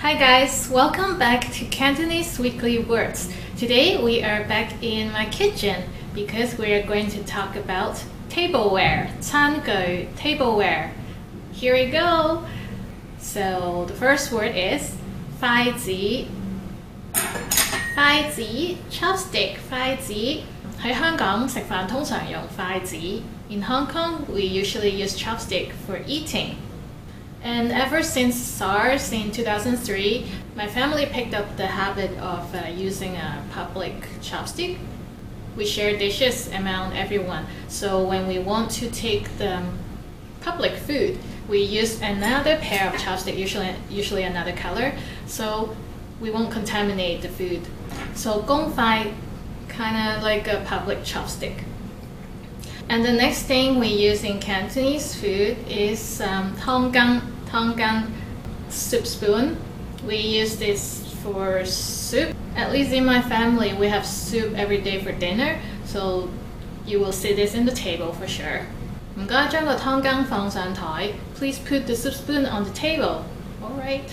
Hi guys, welcome back to Cantonese Weekly Words. Today we are back in my kitchen because we are going to talk about tableware, 餐具, tableware. Here we go. So the first word is 筷子,筷子, chopstick, 筷子.喺香港食饭通常用筷子. In Hong Kong, we usually use chopstick for eating. And ever since SARS in 2003, my family picked up the habit of uh, using a public chopstick. We share dishes among everyone. So when we want to take the public food, we use another pair of chopstick, usually usually another color, so we won't contaminate the food. So 公筷 kind of like a public chopstick. And the next thing we use in Cantonese food is um, tonggang, tonggang soup spoon. We use this for soup. At least in my family, we have soup every day for dinner, so you will see this in the table for sure. 唔该，将个汤羹放上台. Please put the soup spoon on the table. Alright.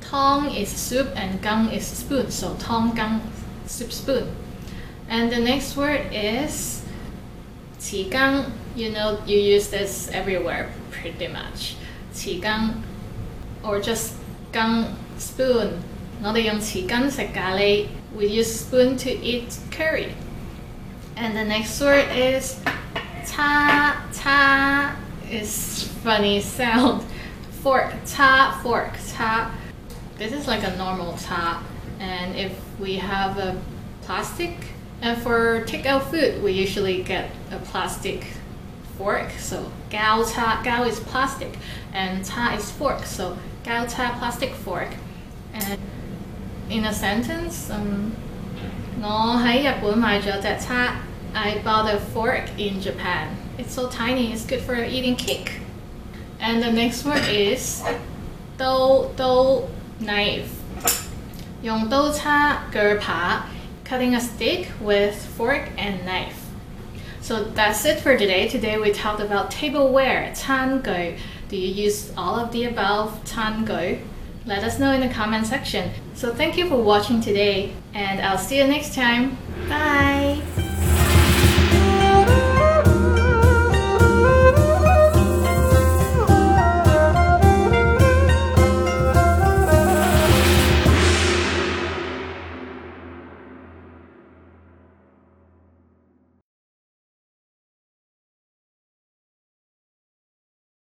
Tong is soup and gang is spoon, so tong gang soup spoon. And the next word is 匙羹, you know, you use this everywhere pretty much. 匙羹 or just 羹 spoon. 我哋用匙羹食咖喱. We use spoon to eat curry. And the next word is 叉叉 is funny sound. Fork 叉 fork 叉. This is like a normal 叉. And if we have a plastic and for takeout food, we usually get a plastic fork. So gao cha, gao is plastic, and cha is fork. So gao cha plastic fork. And in a sentence, um, 我喺日本买咗只叉. I bought a fork in Japan. It's so tiny. It's good for eating cake. And the next word is 刀刀 knife. 用刀叉锯扒 cutting a stick with fork and knife. So that's it for today. Today we talked about tableware, 餐具. Do you use all of the above 餐具? Let us know in the comment section. So thank you for watching today and I'll see you next time. Bye!